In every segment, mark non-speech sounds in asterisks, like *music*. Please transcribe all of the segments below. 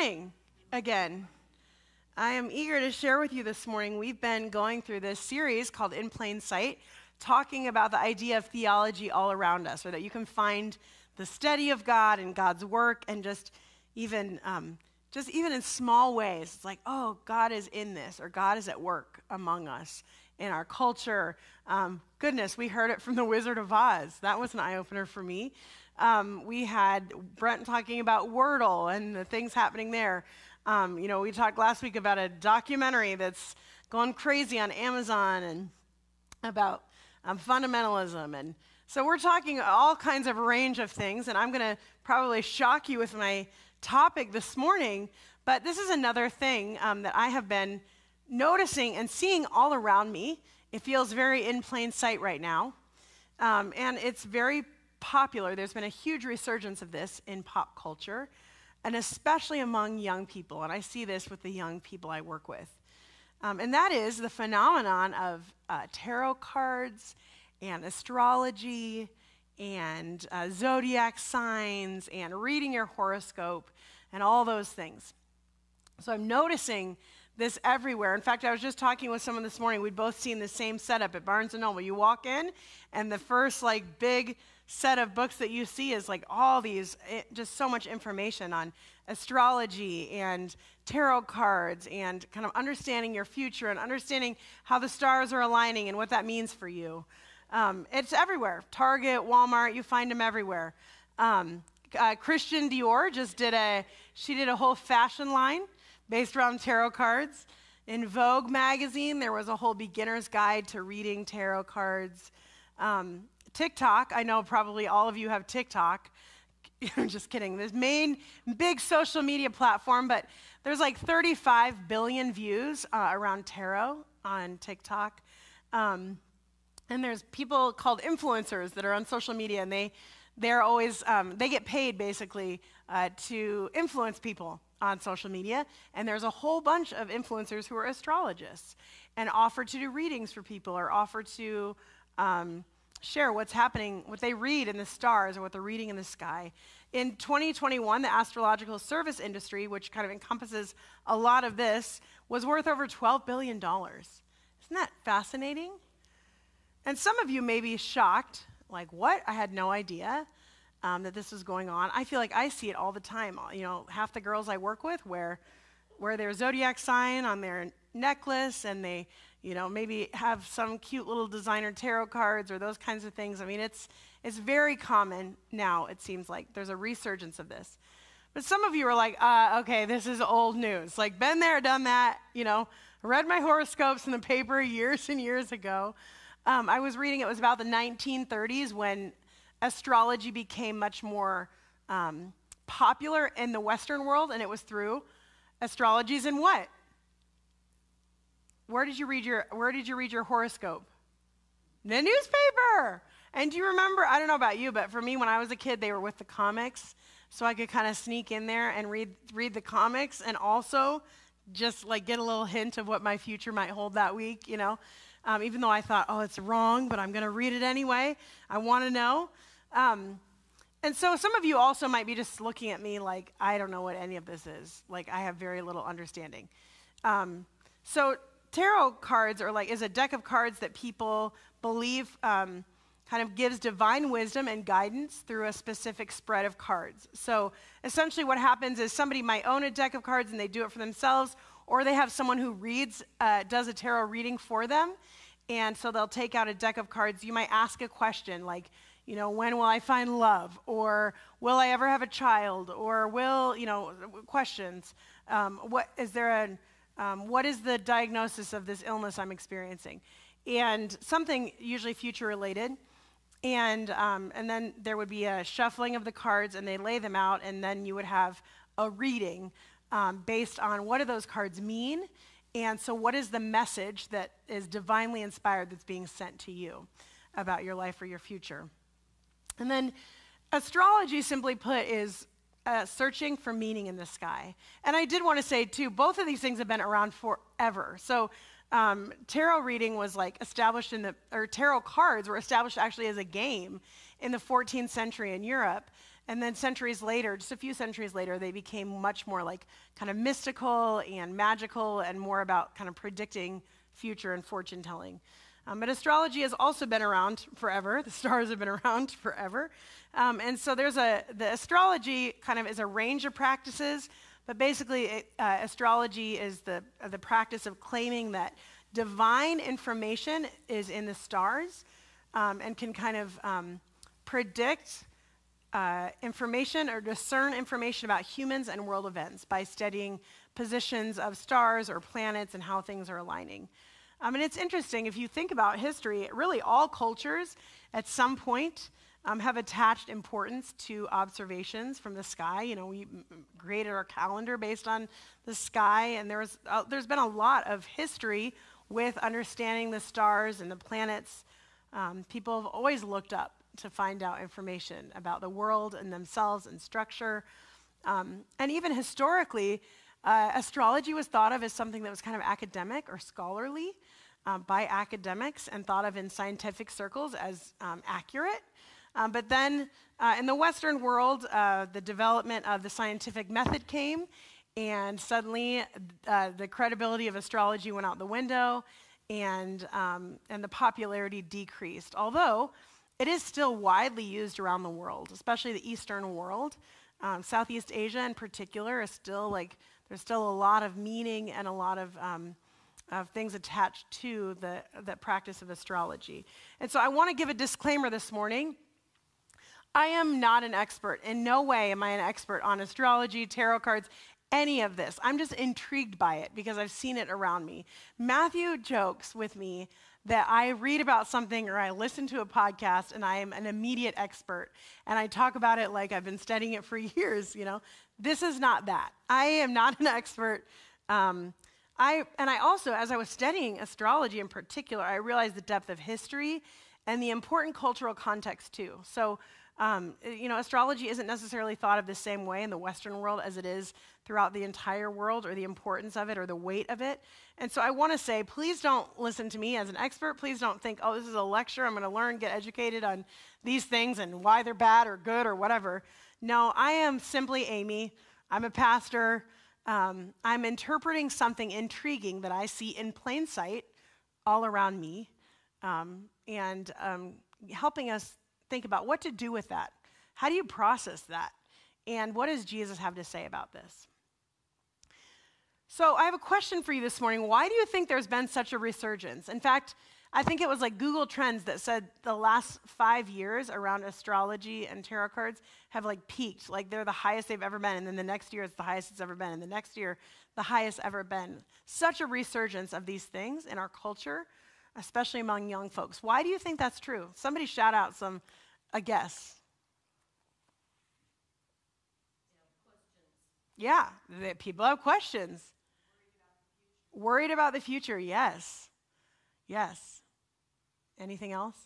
morning again. I am eager to share with you this morning. We've been going through this series called In Plain Sight, talking about the idea of theology all around us, or that you can find the study of God and God's work, and just even um, just even in small ways. It's like, oh, God is in this, or God is at work among us in our culture. Um, goodness, we heard it from the Wizard of Oz. That was an eye opener for me. Um, we had Brent talking about Wordle and the things happening there. Um, you know, we talked last week about a documentary that's gone crazy on Amazon and about um, fundamentalism. And so we're talking all kinds of range of things, and I'm going to probably shock you with my topic this morning. But this is another thing um, that I have been noticing and seeing all around me. It feels very in plain sight right now. Um, and it's very popular. There's been a huge resurgence of this in pop culture, and especially among young people. And I see this with the young people I work with. Um, and that is the phenomenon of uh, tarot cards and astrology and uh, zodiac signs and reading your horoscope and all those things. So I'm noticing this everywhere. In fact, I was just talking with someone this morning. We'd both seen the same setup at Barnes and Noble. You walk in, and the first like big set of books that you see is like all these, it, eh, just so much information on astrology and tarot cards and kind of understanding your future and understanding how the stars are aligning and what that means for you. Um, it's everywhere Target, Walmart, you find them everywhere. Um, uh, Christian Dior just did a, she did a whole fashion line based around tarot cards. In Vogue magazine, there was a whole beginner's guide to reading tarot cards. Um, TikTok, I know probably all of you have TikTok. *laughs* I'm just kidding. This main big social media platform, but there's like 35 billion views uh, around tarot on TikTok. Um, and there's people called influencers that are on social media, and they they're always um, they get paid basically uh, to influence people on social media. And there's a whole bunch of influencers who are astrologists and offer to do readings for people or offer to um, share what's happening, what they read in the stars or what they're reading in the sky. In 2021, the astrological service industry, which kind of encompasses a lot of this, was worth over $12 billion. Isn't that fascinating? And some of you may be shocked, like, what? I had no idea um, that this was going on. I feel like I see it all the time. You know, half the girls I work with wear, wear their zodiac sign on their necklace and they you know, maybe have some cute little designer tarot cards or those kinds of things. I mean, it's, it's very common now, it seems like. There's a resurgence of this. But some of you are like, uh, okay, this is old news. Like, been there, done that, you know, read my horoscopes in the paper *laughs* years and years ago. Um, I was reading, it was about the 1930s when astrology became much more um, popular in the Western world, and it was through astrologies and what? Where did you read your Where did you read your horoscope? The newspaper. And do you remember? I don't know about you, but for me, when I was a kid, they were with the comics, so I could kind of sneak in there and read read the comics, and also just like get a little hint of what my future might hold that week. You know, um, even though I thought, oh, it's wrong, but I'm going to read it anyway. I want to know. Um, and so some of you also might be just looking at me like I don't know what any of this is. Like I have very little understanding. Um, so tarot cards are like is a deck of cards that people believe um, kind of gives divine wisdom and guidance through a specific spread of cards. So essentially, what happens is somebody might own a deck of cards and they do it for themselves, or they have someone who reads uh, does a tarot reading for them, and so they'll take out a deck of cards. You might ask a question like. You know, when will I find love? Or will I ever have a child? Or will, you know, questions. Um, what is there a um, what is the diagnosis of this illness I'm experiencing? And something usually future related. And, um, and then there would be a shuffling of the cards, and they lay them out, and then you would have a reading um, based on what do those cards mean, and so what is the message that is divinely inspired that's being sent to you about your life or your future. And then astrology, simply put, is uh, searching for meaning in the sky. And I did want to say, too, both of these things have been around forever. So um, tarot reading was like established in the, or tarot cards were established actually as a game in the 14th century in Europe. And then centuries later, just a few centuries later, they became much more like kind of mystical and magical and more about kind of predicting future and fortune telling. Um, but astrology has also been around forever. The stars have been *laughs* around forever. Um, and so there's a, the astrology kind of is a range of practices, but basically, it, uh, astrology is the, uh, the practice of claiming that divine information is in the stars um, and can kind of um, predict uh, information or discern information about humans and world events by studying positions of stars or planets and how things are aligning. Um, mean, it's interesting, if you think about history, really all cultures at some point um, have attached importance to observations from the sky. You know, we created our calendar based on the sky, and there's, uh, there's been a lot of history with understanding the stars and the planets. Um, people have always looked up to find out information about the world and themselves and structure. Um, and even historically, uh, astrology was thought of as something that was kind of academic or scholarly um, by academics and thought of in scientific circles as um, accurate. Um, but then uh, in the Western world, uh, the development of the scientific method came, and suddenly uh, the credibility of astrology went out the window, and, um, and the popularity decreased. Although it is still widely used around the world, especially the Eastern world. Um, Southeast Asia, in particular, is still like there's still a lot of meaning and a lot of um, of things attached to the, the practice of astrology. And so I want to give a disclaimer this morning. I am not an expert. In no way am I an expert on astrology, tarot cards, any of this. I'm just intrigued by it because I've seen it around me. Matthew jokes with me that I read about something or I listen to a podcast and I am an immediate expert and I talk about it like I've been studying it for *laughs* years, you know. This is not that. I am not an *laughs* expert. Um, I, and I also, as I was studying astrology in particular, I realized the depth of history and the important cultural context too. So, um, you know, astrology isn't necessarily thought of the same way in the Western world as it is throughout the entire world, or the importance of it, or the weight of it. And so I want to say, please don't listen to me as an expert. Please don't think, oh, this is a lecture. I'm going to learn, get educated on these things and why they're bad or good or whatever. No, I am simply Amy. I'm a pastor. Um, I'm interpreting something intriguing that I see in plain sight all around me um, and um, helping us think about what to do with that. How do you process that? And what does Jesus have to say about this? So, I have a question for you this morning. Why do you think there's been such a resurgence? In fact, I think it was like Google Trends that said the last five years around astrology and tarot cards have like peaked. Like they're the highest they've ever been. And then the next year it's the highest it's ever been. And the next year, the highest ever been. Such a resurgence of these things in our culture, especially among young folks. Why do you think that's true? Somebody shout out some, a guess. Yeah, people have questions. Worried about the future, yes. Yes. Anything else?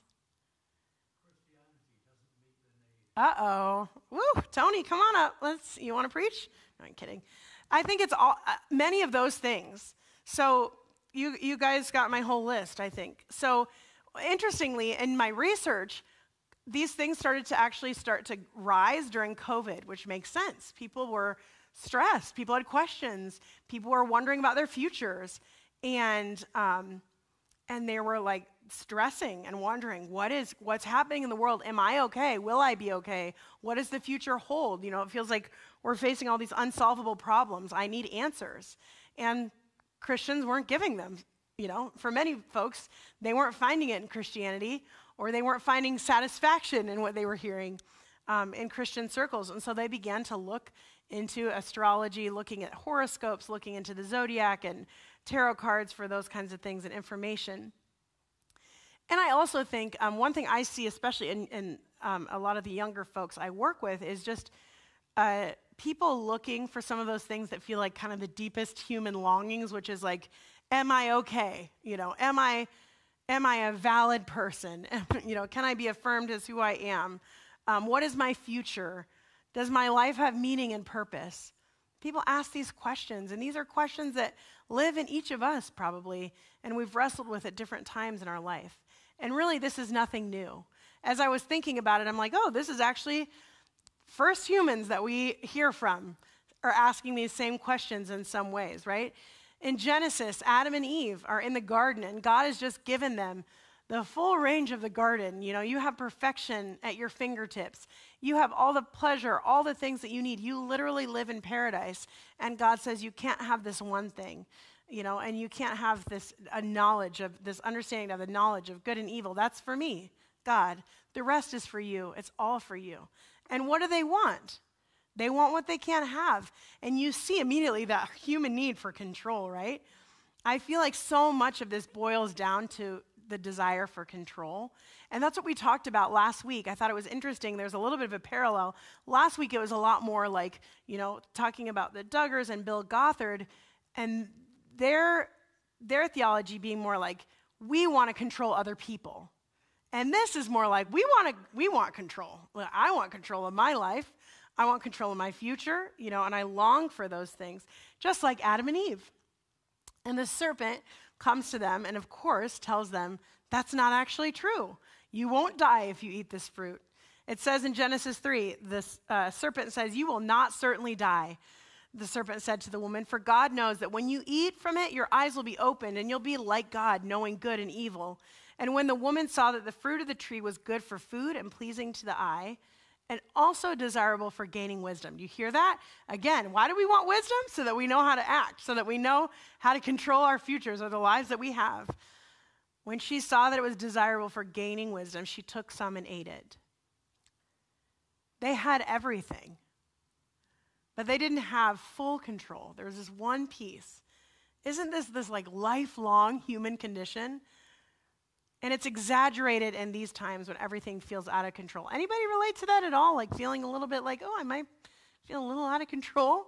Uh oh. Woo, Tony, come on up. Let's. You want to preach? No, I'm kidding. I think it's all uh, many of those things. So you you guys got my whole list. I think. So interestingly, in my research, these things started to actually start to rise during COVID, which makes sense. People were stressed. People had questions. People were wondering about their futures, and um, and they were like stressing and wondering what is what's happening in the world? Am i okay? Will i be okay? What does the future hold? You know it feels like we're facing all these unsolvable problems. I need answers. And christians weren't giving them you know. For many folks they weren't finding it in christianity or they weren't finding satisfaction in what they were hearing um, in christian circles. And so they began to look into astrology looking at horoscopes looking into the zodiac and tarot cards for those kinds of things and information. And I also think um, one thing I see, especially in, in um, a lot of the younger folks I work with, is just uh, people looking for some of those things that feel like kind of the deepest human longings, which is like, am I okay? You know, am I, am I a valid person? *laughs* you know, can I be affirmed as who I am? Um, what is my future? Does my life have meaning and purpose? People ask these questions, and these are questions that live in each of us probably, and we've wrestled with at different times in our life. And really, this is nothing new. As I was thinking about it, I'm like, oh, this is actually first humans that we hear from are asking these same questions in some ways, right? In Genesis, Adam and Eve are in the garden, and God has just given them the full range of the garden. You know, you have perfection at your fingertips. You have all the pleasure, all the things that you need. You literally live in paradise. And God says you can't have this one thing, you know, and you can't have this a knowledge of this understanding of the knowledge of good and evil. That's for me, God. The rest is for you. It's all for you. And what do they want? They want what they can't have. And you see immediately that human need for control, right? I feel like so much of this boils down to the desire for control. And that's what we talked about last week. I thought it was interesting. There's a little bit of a parallel. Last week, it was a lot more like, you know, talking about the Duggars and Bill Gothard and their, their theology being more like, we want to control other people. And this is more like, we want to, we want control. I want control of my life. I want control of my future, you know, and I long for those things, just like Adam and Eve. And the serpent comes to them and, of course, tells them that's not actually true. You won't die if you eat this fruit. It says in Genesis 3, the uh, serpent says, You will not certainly die. The serpent said to the woman, For God knows that when you eat from it, your eyes will be opened, and you'll be like God, knowing good and evil. And when the woman saw that the fruit of the tree was good for food and pleasing to the eye, and also desirable for gaining wisdom. Do you hear that? Again, why do we want wisdom? So that we know how to act, so that we know how to control our futures or the lives that we have. When she saw that it was desirable for gaining wisdom, she took some and ate it. They had everything, but they didn't have full control. There was this one piece. Isn't this this like lifelong human condition and it's exaggerated in these times when everything feels out of control. Anybody relate to that at all? Like feeling a little bit like, oh, I might feel a little out of control?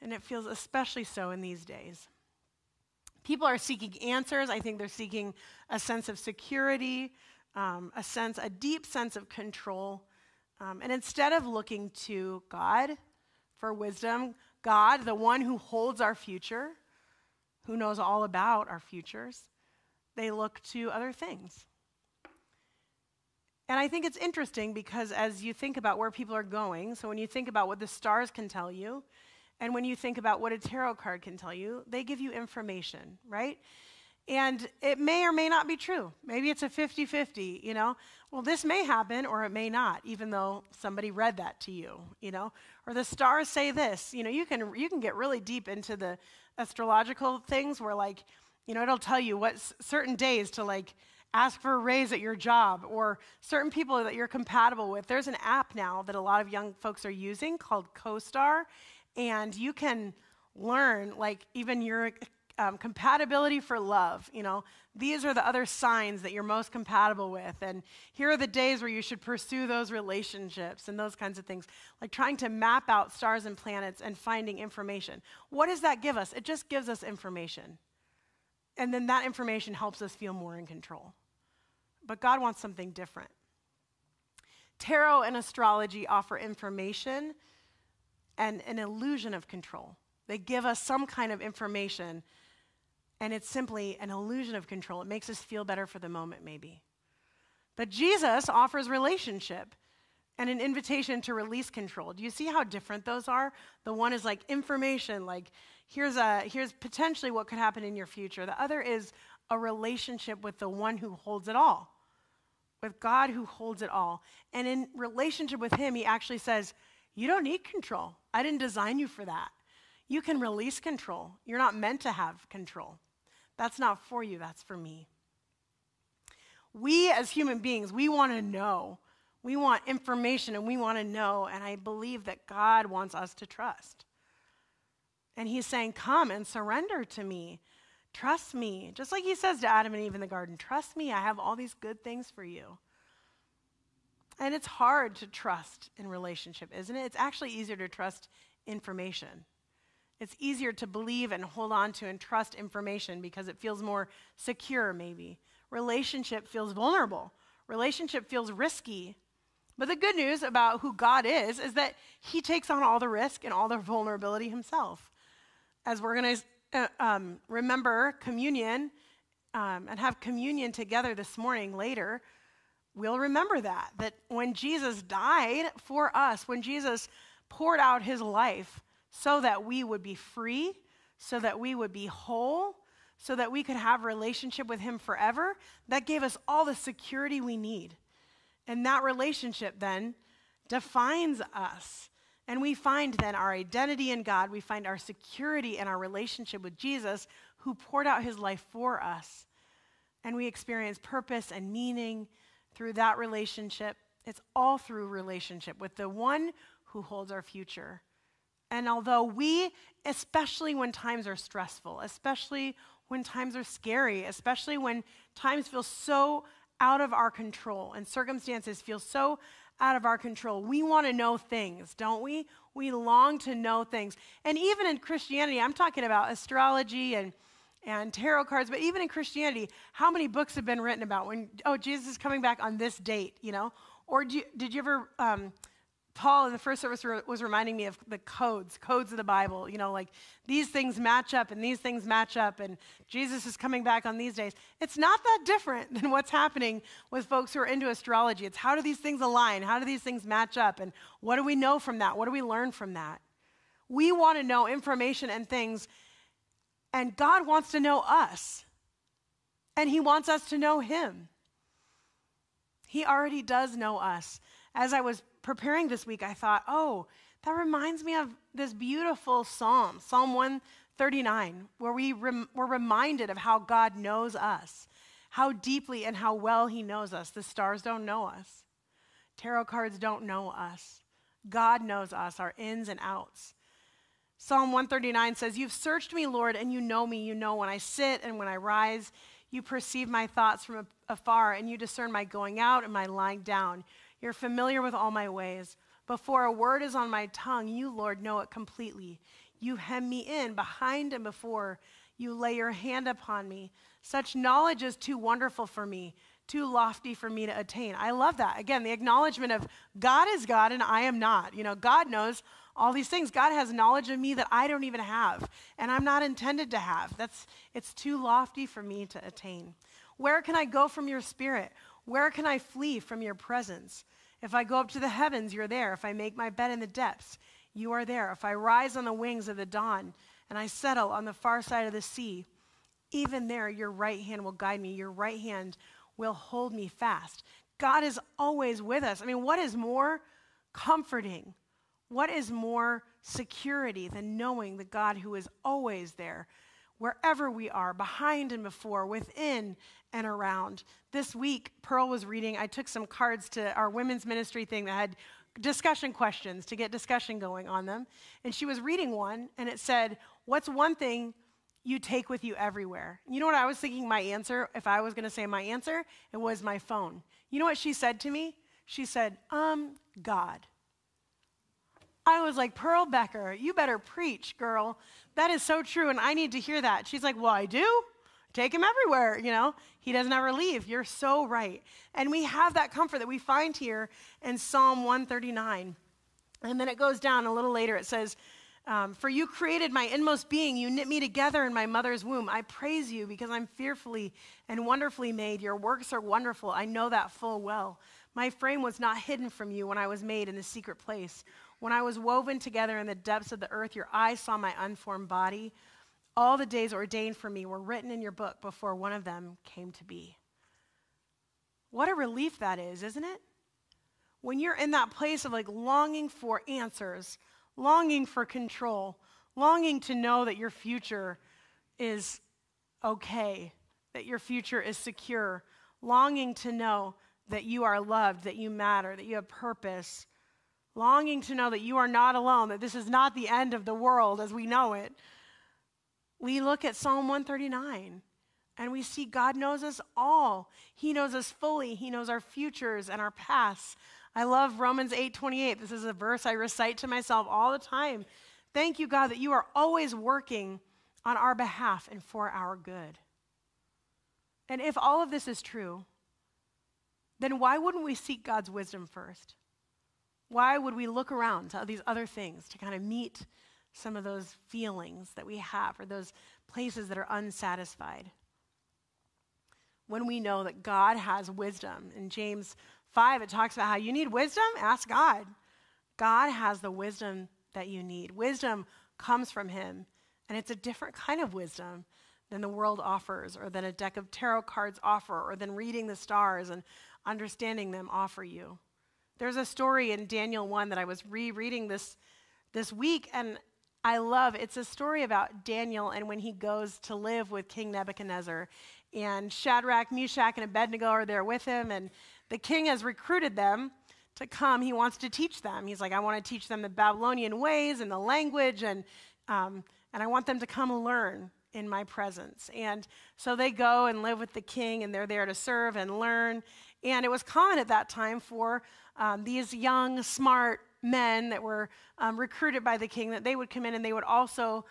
And it feels especially so in these days. People are seeking answers. I think they're seeking a sense of security, um, a sense, a deep sense of control. Um, and instead of looking to God for wisdom, God, the one who holds our future, who knows all about our futures, they look to other things. And I think it's interesting because as you think about where people are going, so when you think about what the stars can tell you, and when you think about what a tarot card can tell you, they give you information, right? And it may or may not be true. Maybe it's a 50 50, you know? Well, this may happen or it may not, even though somebody read that to you, you know? Or the stars say this. You know, you can, you can get really deep into the astrological things where, like, you know, it'll tell you what certain days to like ask for a raise at your job or certain people that you're compatible with. There's an app now that a lot of young folks are using called CoStar, and you can learn like even your um, compatibility for love. You know, these are the other signs that you're most compatible with, and here are the days where you should pursue those relationships and those kinds of things. Like trying to map out stars and planets and finding information. What does that give us? It just gives us information. And then that information helps us feel more in control. But God wants something different. Tarot and astrology offer information and an illusion of control. They give us some kind of information, and it's simply an illusion of control. It makes us feel better for the moment, maybe. But Jesus offers relationship and an invitation to release control. Do you see how different those are? The one is like information, like here's, a, here's potentially what could happen in your future. The other is a relationship with the one who holds it all, with God who holds it all. And in relationship with Him, He actually says, You don't need control. I didn't design you for that. You can release control. You're not meant to have control. That's not for you, that's for me. We as human beings, we want to know. We want information and we want to know. And I believe that God wants us to trust. And he's saying, Come and surrender to me. Trust me. Just like he says to Adam and Eve in the garden, Trust me. I have all these good things for you. And it's hard to trust in relationship, isn't it? It's actually easier to trust information. It's easier to believe and hold on to and trust information because it feels more secure, maybe. Relationship feels vulnerable. Relationship feels risky. But the good news about who God is is that He takes on all the risk and all the vulnerability Himself as we're going to uh, um, remember communion um, and have communion together this morning later, we'll remember that. That when Jesus died for us, when Jesus poured out his life so that we would be free, so that we would be whole, so that we could have relationship with him forever, that gave us all the security we need. And that relationship then defines us. And we find then our identity in God, we find our security in our relationship with Jesus, who poured out his life for us. And we experience purpose and meaning through that relationship. It's all through relationship with the one who holds our future. And although we, especially when times are stressful, especially when times are scary, especially when times feel so out of our control and circumstances feel so out of our control, we want to know things, don't we? We long to know things. And even in Christianity, I'm talking about astrology and and tarot cards, but even in Christianity, how many books have been written about when, oh, Jesus is coming back on this date, you know? Or you, did you ever, um, Paul in the first service was reminding me of the codes, codes of the Bible, you know, like these things match up and these things match up, and Jesus is coming back on these days. It's not that different *laughs* than what's happening with folks who are into astrology. It's how do these things align? How do these things match up? And what do we know from that? What do we learn from that? We want to know information and things and God wants to know us. And He wants us to know Him. He already does know us. As I was preparing this week, I thought, oh, that reminds me of this beautiful psalm, Psalm 139, where we rem- were reminded of how God knows us, how deeply and how well He knows us. The stars don't know us, tarot cards don't know us. God knows us, our ins and outs. Psalm 139 says, You've searched me, Lord, and you know me. You know when I sit and when I rise. You perceive my thoughts from afar, and you discern my going out and my lying down. You're familiar with all my ways. Before a word is on my tongue, you, Lord, know it completely. You hem me in behind and before. You lay your hand upon me. Such knowledge is too wonderful for me, too lofty for me to attain. I love that. Again, the acknowledgement of God is God and I am not. You know, God knows all these things. God has knowledge of me that I don't even have, and I'm not intended to have. That's it's too lofty for me to attain. Where can I go from your spirit? Where can I flee from your presence? If I go up to the heavens, you're there. If I make my bed in the depths, you are there. If I rise on the wings of the dawn and I settle on the far side of the sea, even there your right hand will guide me. Your right hand will hold me fast. God is always with us. I mean, what is more comforting what is more security than knowing the God who is always there, wherever we are, behind and before, within and around? This week, Pearl was reading, I took some cards to our women's ministry thing that had discussion questions to get discussion going on them. And she was reading one, and it said, What's one thing you take with you everywhere? You know what I was thinking my answer, if I was going to say my answer? It was my phone. You know what she said to me? She said, Um, God. I was like, Pearl Becker, you better preach, girl. That is so true, and I need to hear that. She's like, Well, I do. Take him everywhere, you know. He doesn't ever leave. You're so right. And we have that comfort that we find here in Psalm 139. And then it goes down a little later. It says, um, For you created my inmost being. You knit me together in my mother's womb. I praise you because I'm fearfully and wonderfully made. Your works are wonderful. I know that full well. My frame was not hidden from you when I was made in the secret place when I was woven together in the depths of the earth, your eyes saw my unformed body. All the days ordained for me were written in your book before one of them came to be. What a relief that is, isn't it? When you're in that place of like longing for answers, longing for control, longing to know that your future is okay, that your future is secure, longing to know that you are loved, that you matter, that you have purpose, longing to know that you are not alone, that this is not the end of the world as we know it, we look at Psalm 139 and we see God knows us all. He knows us fully. He knows our futures and our pasts. I love Romans 8:28. This is a verse I recite to myself all the time. Thank you God that you are always working on our behalf and for our good. And if all of this is true, then why wouldn't we seek God's wisdom first? Why would we look around to these other things to kind of meet some of those feelings that we have or those places that are unsatisfied? when we know that God has wisdom. In James 5, it talks about how you need wisdom, ask God. God has the wisdom that you need. Wisdom comes from Him, and it's a different kind of wisdom than the world offers, or than a deck of tarot cards offer, or than reading the stars and understanding them offer you. There's a story in Daniel 1 that I was rereading this, this week, and I love it's a story about Daniel and when he goes to live with King Nebuchadnezzar. And Shadrach, Meshach, and Abednego are there with him, and the king has recruited them to come. He wants to teach them. He's like, I want to teach them the Babylonian ways and the language, and, um, and I want them to come learn in my presence. And so they go and live with the king, and they're there to serve and learn. And it was common at that time for um, these young, smart men that were um, recruited by the king that they would come in and they would also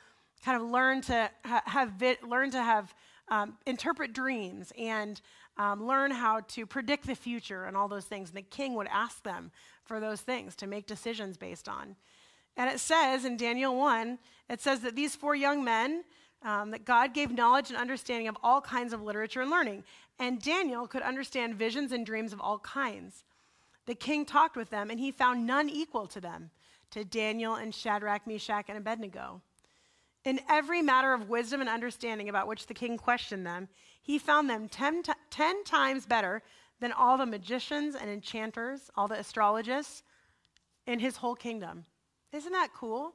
kind of learn to ha- have vi- learn to have um, interpret dreams and um, learn how to predict the future and all those things. And the king would ask them for those things to make decisions based on. And it says in Daniel 1, it says that these four young men, um, that God gave knowledge and understanding of all kinds of literature and learning. And Daniel could understand visions and dreams of all kinds. The king talked with them, and he found none equal to them, to Daniel and Shadrach, Meshach, and Abednego. In every matter of wisdom and understanding about which the king questioned them, he found them ten, t- ten times better than all the magicians and enchanters, all the astrologists in his whole kingdom. Isn't that cool?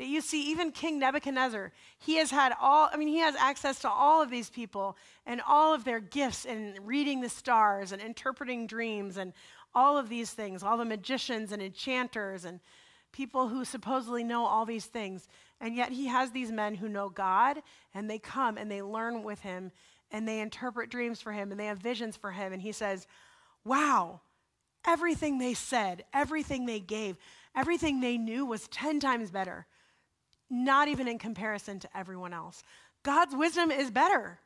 That you see, even King Nebuchadnezzar, he has had all, I mean, he has access to all of these people and all of their gifts in reading the stars and interpreting dreams and all of these things, all the magicians and enchanters and people who supposedly know all these things. And yet he has these men who know God, and they come and they learn with him, and they interpret dreams for him, and they have visions for him. And he says, Wow, everything they said, everything they gave, everything they knew was 10 times better, not even in comparison to everyone else. God's wisdom is better.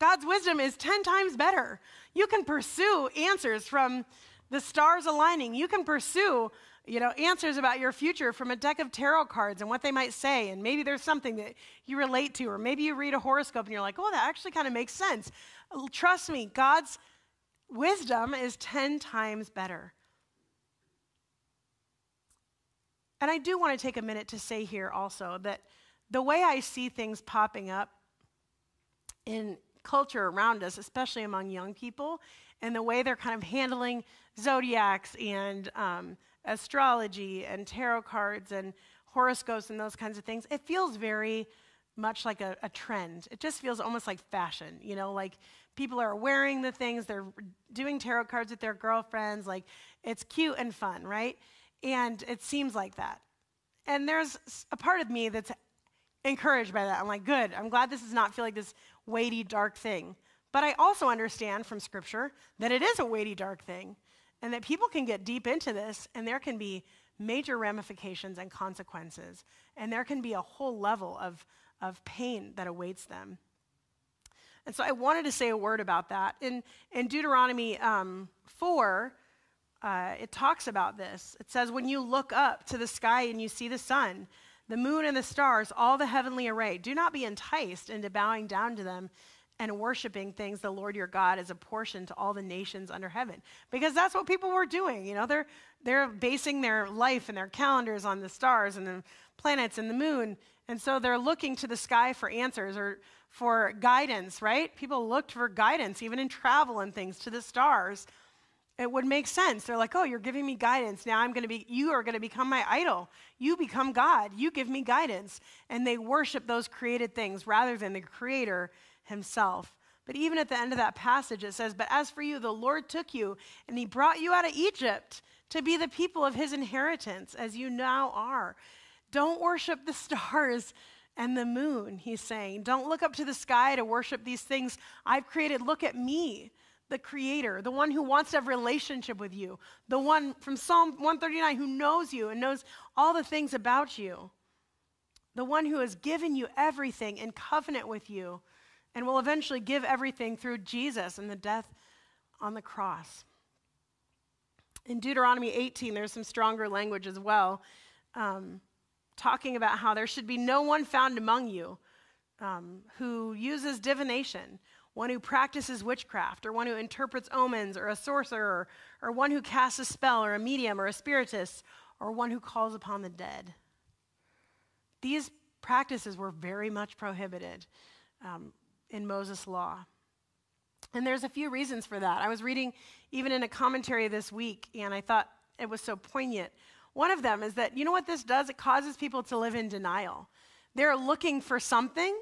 God's wisdom is 10 times better. You can pursue answers from the stars aligning. You can pursue you know, answers about your future from a deck of tarot cards and what they might say. And maybe there's something that you relate to, or maybe you read a horoscope and you're like, oh, that actually kind of makes sense. Trust me, God's wisdom is 10 times better. And I do want to take a minute to say here also that the way I see things popping up in culture around us, especially among young people, and the way they're kind of handling zodiacs and um, astrology and tarot cards and horoscopes and those kinds of things, it feels very much like a, a, trend. It just feels almost like fashion, you know, like people are wearing the things, they're doing tarot cards with their girlfriends, like it's cute and fun, right? And it seems like that. And there's a part of me that's encouraged by that. I'm like, good, I'm glad this does not feel like this weighty, dark thing. But I also understand from Scripture that it is a weighty, dark thing and that people can get deep into this and there can be major ramifications and consequences, and there can be a whole level of, of pain that awaits them. And so I wanted to say a word about that. In, in Deuteronomy um, 4, uh, it talks about this. It says, When you look up to the sky and you see the sun, the moon, and the stars, all the heavenly array, do not be enticed into bowing down to them and worshiping things the Lord your God is a portion to all the nations under heaven. Because that's what people were doing. You know, they're, they're basing their life and their calendars on the stars and the planets and the moon. And so they're looking to the sky for answers or for guidance, right? People looked for guidance, even in travel and things, to the stars. It would make sense. They're like, oh, you're giving me guidance. Now I'm going to be, you are going to become my idol. You become God. You give me guidance. And they worship those created things rather than the creator himself. But even at the end of that passage, it says, But as for you, the Lord took you, and he brought you out of Egypt to be the people of his inheritance, as you now are. Don't worship the *laughs* stars and the moon, he's saying. Don't look up to the sky to worship these things I've created. Look at me, the creator, the one who wants to have relationship with you, the one from Psalm 139 who knows you and knows all the things about you, the one who has given you everything in covenant with you and will eventually give everything through Jesus and the death on the cross. In Deuteronomy 18, there's some stronger language as well, um, talking about how there should be no one found among you um, who uses divination one who practices witchcraft, or one who interprets omens, or a sorcerer, or one who casts a spell, or a medium, or a spiritist, or one who calls upon the dead. These practices were very much prohibited um, in Moses' law. And there's a few reasons for that. I was reading even in a commentary this week, and I thought it was so poignant. One of them is that, you know what this does? It causes people to live in denial. They're looking for something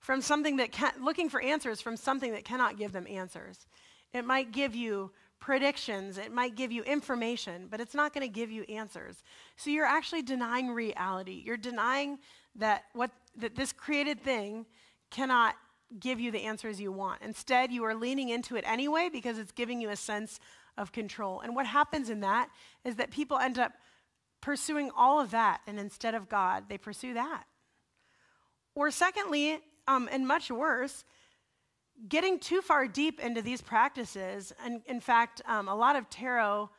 from something that can, looking for answers from something that cannot give them answers. It might give you predictions, it might give you information, but it's not going to give you answers. So you're actually denying reality. You're denying that what that this created thing cannot give you the answers you want. Instead, you are leaning into it anyway because it's giving you a sense of control. And what happens in that is that people end up pursuing all of that, and instead of God, they pursue that. Or, secondly, um, and much worse, getting too far deep into these practices, and in fact, um, a lot of tarot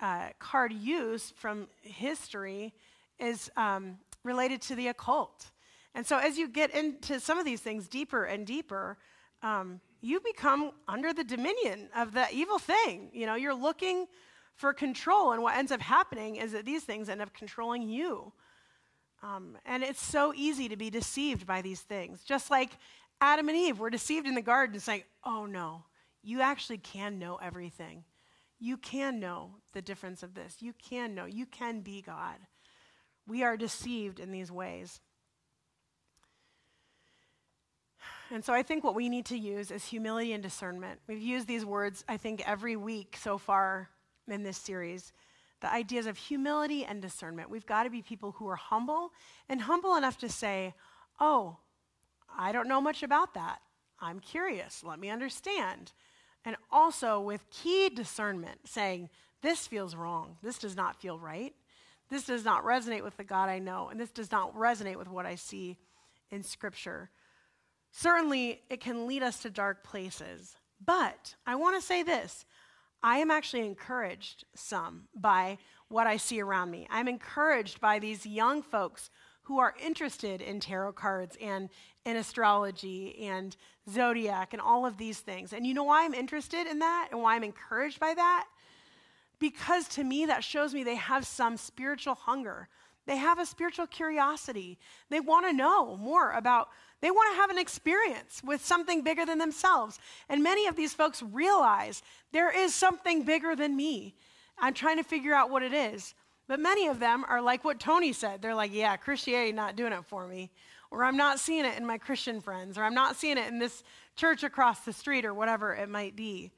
uh, card use from history is um, related to the occult. And so, as you get into some of these things deeper and deeper, um, you become under the dominion of the evil thing. You know, you're looking for control, and what ends up happening is that these things end up controlling you. Um, and it's so easy to be deceived by these things. Just like Adam and Eve were deceived in the garden, saying, Oh no, you actually can know everything. You can know the difference of this. You can know. You can be God. We are deceived in these ways. And so I think what we need to use is humility and discernment. We've used these words, I think, every week so far in this series. The ideas of humility and discernment. We've got to be people who are humble and humble enough to say, Oh, I don't know much about that. I'm curious. Let me understand. And also with key discernment, saying, This feels wrong. This does not feel right. This does not resonate with the God I know. And this does not resonate with what I see in Scripture. Certainly, it can lead us to dark places. But I want to say this I am actually encouraged some by what I see around me. I'm encouraged by these young folks who are interested in tarot cards and in astrology and zodiac and all of these things. And you know why I'm interested in that and why I'm encouraged by that? Because to me, that shows me they have some spiritual hunger. They have a spiritual curiosity. They want to know more about they want to have an experience with something bigger than themselves. And many of these folks realize there is something bigger than me. I'm trying to figure out what it is. But many of them are like what Tony said. They're like, yeah, Christianity not doing it for me. Or I'm not seeing it in my Christian friends. Or I'm not seeing it in this church across the street or whatever it might be.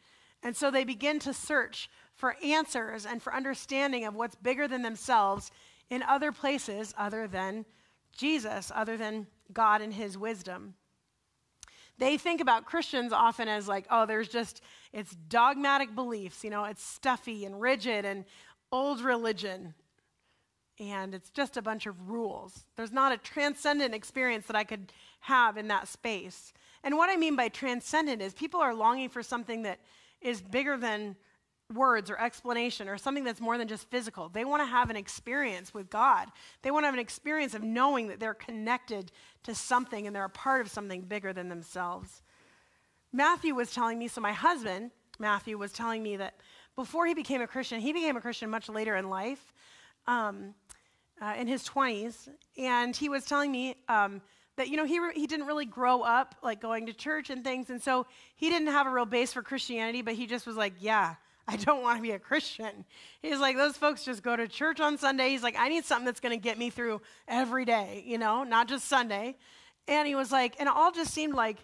And so they begin to search for answers and for understanding of what's bigger than themselves in other places other than Jesus, other than God and his wisdom. They think about Christians often as like, oh, there's just, it's dogmatic beliefs, you know, it's stuffy and rigid and old religion. And it's just a bunch of rules. There's not a transcendent experience that I could have in that space. And what I mean by transcendent is people are longing for something that is bigger than words or explanation or something that's more than just physical. They want to have an experience with God. They want to have an experience of knowing that they're connected to something and they're a part of something bigger than themselves. Matthew was telling me, so my husband, Matthew, was telling me that before he became a Christian, he became a Christian much later in life, um, uh, in his 20s, and he was telling me um, that, you know, he, re- he didn't really grow up like going to church and things, and so he didn't have a real base for Christianity, but he just was like, yeah, *laughs* I don't want to be a Christian. He's like, those folks just go to church on Sunday. He's like, I need something that's going to get me through every day, you know, not just Sunday. And he was like, and it all just seemed like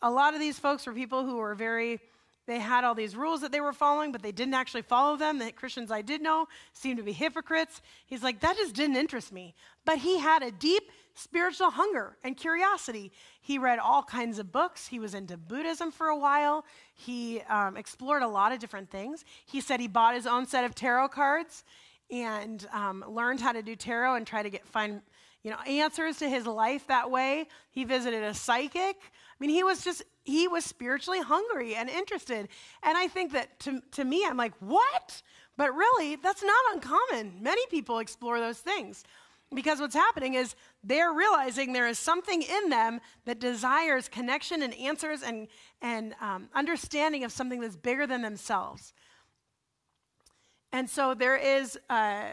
a lot of these folks were people who were very, they had all these rules that they were following, but they didn't actually follow them. The Christians I did know seemed to be hypocrites. He's like, that just didn't interest me. But he had a deep spiritual hunger and curiosity. He read all kinds of books. He was into Buddhism for a while. He um, explored a lot of different things. He said he bought his own set of tarot cards and um, learned how to do tarot and try to get find you know answers to his life that way. He visited a psychic. I mean, he was just he was spiritually hungry and interested. And I think that to, to me, I'm like, what? But really, that's not uncommon. Many people explore those things. Because what's happening is they're realizing there is something in them that desires connection and answers and, and um, understanding of something that's bigger than themselves. And so there is, uh,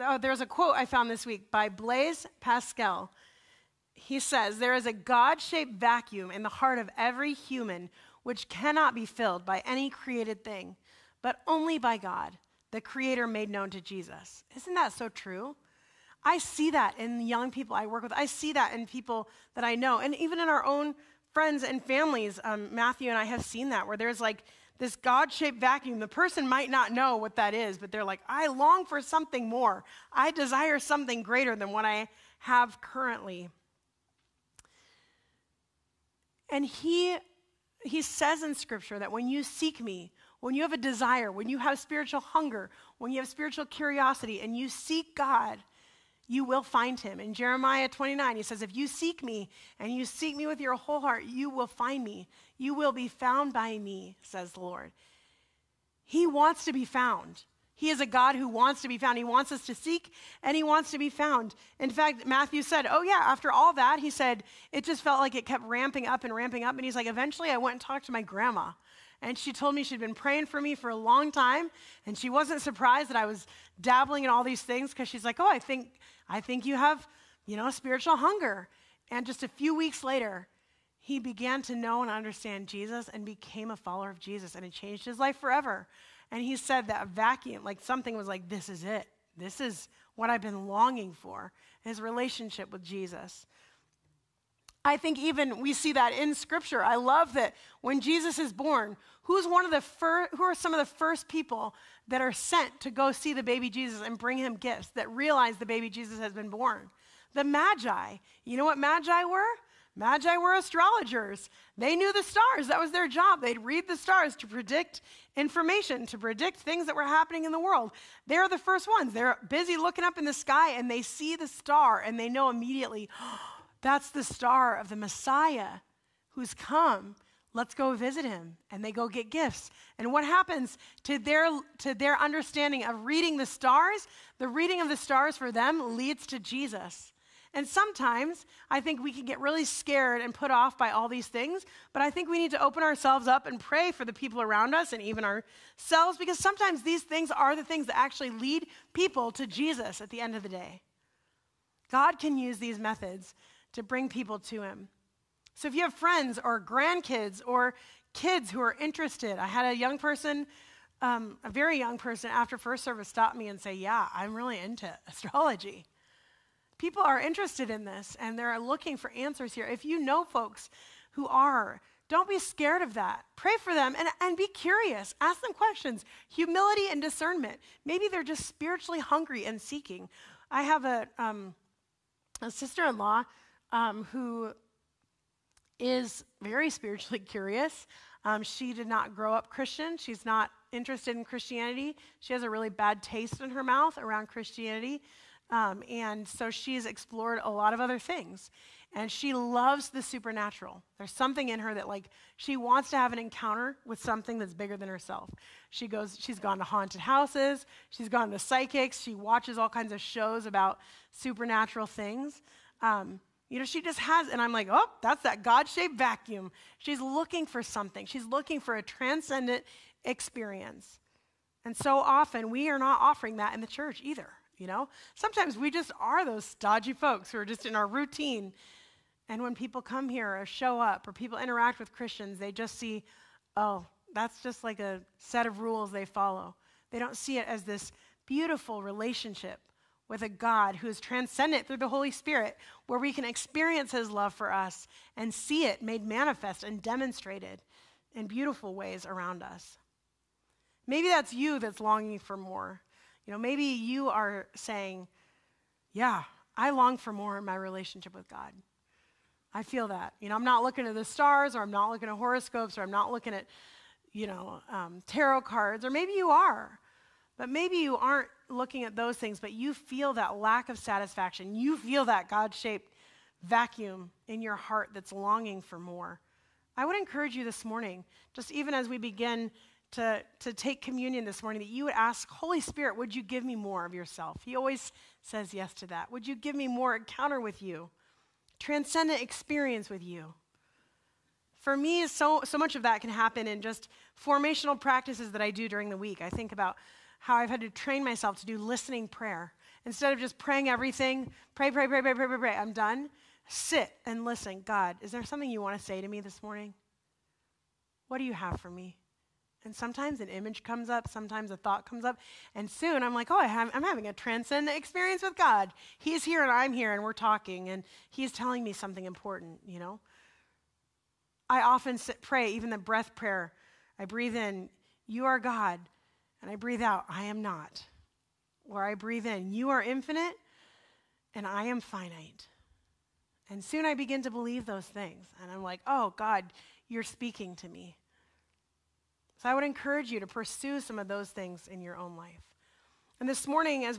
oh, there's a quote I found this week by Blaise Pascal. He says, There is a God shaped vacuum in the heart of every human which cannot be filled by any created thing, but only by God, the Creator made known to Jesus. Isn't that so true? I see that in young people I work with. I see that in people that I know. And even in our own friends and families, um, Matthew and I have seen that where there's like this God shaped vacuum. The person might not know what that is, but they're like, I long for something more. I desire something greater than what I have currently. And he, he says in Scripture that when you seek me, when you have a desire, when you have spiritual hunger, when you have spiritual curiosity, and you seek God, you will find him. In Jeremiah 29, he says, If you seek me and you seek me with your whole heart, you will find me. You will be found by me, says the Lord. He wants to be found. He is a God who wants to be found. He wants us to seek and he wants to be found. In fact, Matthew said, Oh, yeah, after all that, he said, it just felt like it kept ramping up and ramping up. And he's like, Eventually, I went and talked to my grandma. And she told me she'd been praying for me for a long time. And she wasn't surprised that I was dabbling in all these things because she's like, Oh, I think I think you have, you know, spiritual hunger. And just a few weeks later, he began to know and understand Jesus and became a follower of Jesus, and it changed his life forever. And he said that vacuum, like something was like, this is it. This is what I've been longing for his relationship with Jesus. I think even we see that in scripture. I love that when Jesus is born, who's one of the fir- who are some of the first people that are sent to go see the baby Jesus and bring him gifts that realize the baby Jesus has been born? The Magi. You know what Magi were? Magi were astrologers. They knew the stars. That was their job. They'd read the stars to predict information, to predict things that were happening in the world. They're the first ones. They're busy looking up in the sky and they see the star and they know immediately, oh, *gasps* that's the star of the Messiah who's come. Let's go visit him. And they go get gifts. And what happens to their, to their understanding of reading the stars? The reading of the stars for them leads to Jesus. And sometimes I think we can get really scared and put off by all these things, but I think we need to open ourselves up and pray for the people around us and even ourselves because sometimes these things are the things that actually lead people to Jesus at the end of the day. God can use these methods to bring people to Him. So if you have friends or grandkids or kids who are interested, I had a young person, um, a very young person after first service stop me and say, Yeah, I'm really into *laughs* astrology. People are interested in this and they're looking for answers here. If you know folks who are, don't be scared of that. Pray for them and, and be curious. Ask them questions. Humility and discernment. Maybe they're just spiritually hungry and seeking. I have a, um, a sister in law um, who is very spiritually *laughs* curious. Um, she did not grow up Christian. She's not interested in Christianity. She has a really bad taste in her mouth around Christianity. Um, and so she's explored a lot of other things. And she loves the supernatural. There's something in her that, like, she wants to have an encounter with something that's bigger than herself. She goes, she's gone to haunted houses, she's gone to psychics, she watches all kinds of shows about supernatural things. Um, you know, she just has, and I'm like, oh, that's that God shaped vacuum. She's looking for something, she's looking for a transcendent experience. And so often we are not offering that in the church either, you know? Sometimes we just are those stodgy folks who are just in our routine. And when people come here or show up or people interact with Christians, they just see, oh, that's just like a set of rules they follow. They don't see it as this beautiful relationship with a God who is transcendent through the Holy Spirit, where we can experience his love for us and see it made manifest and demonstrated in beautiful ways around us. Maybe that's you that's longing for more. You know, maybe you are saying, Yeah, I long for more in my relationship with God. I feel that. You know, I'm not looking at the stars, or I'm not looking at horoscopes, or I'm not looking at, you know, um, tarot cards, or maybe you are. But maybe you aren't looking at those things, but you feel that lack of satisfaction. You feel that God shaped vacuum in your heart that's longing for more. I would encourage you this morning, just even as we begin to, to take communion this morning, that you would ask, Holy Spirit, would you give me more of yourself? He always says yes to that. Would you give me more encounter with you, transcendent experience with you? For me, so, so much of that can happen in just formational practices that I do during the week. I think about how I've had to train myself to do listening prayer. Instead of just praying everything, pray, pray, pray, pray, pray, pray, pray, I'm done. Sit and listen. God, is there something you want to say to me this morning? What do you have for me? And sometimes an image comes up, sometimes a thought comes up, and soon I'm like, oh, I I'm having a transcendent experience with God. He's here and I'm here and we're talking, and He's telling me something important, you know? I often sit, pray, even the breath prayer. I breathe in, You are God, and I breathe out, I am not. Or I breathe in, You are infinite, and I am finite. And soon I begin to believe those things, and I'm like, Oh, God, you're speaking to me. So I would encourage you to pursue some of those things in your own life. And this morning, as we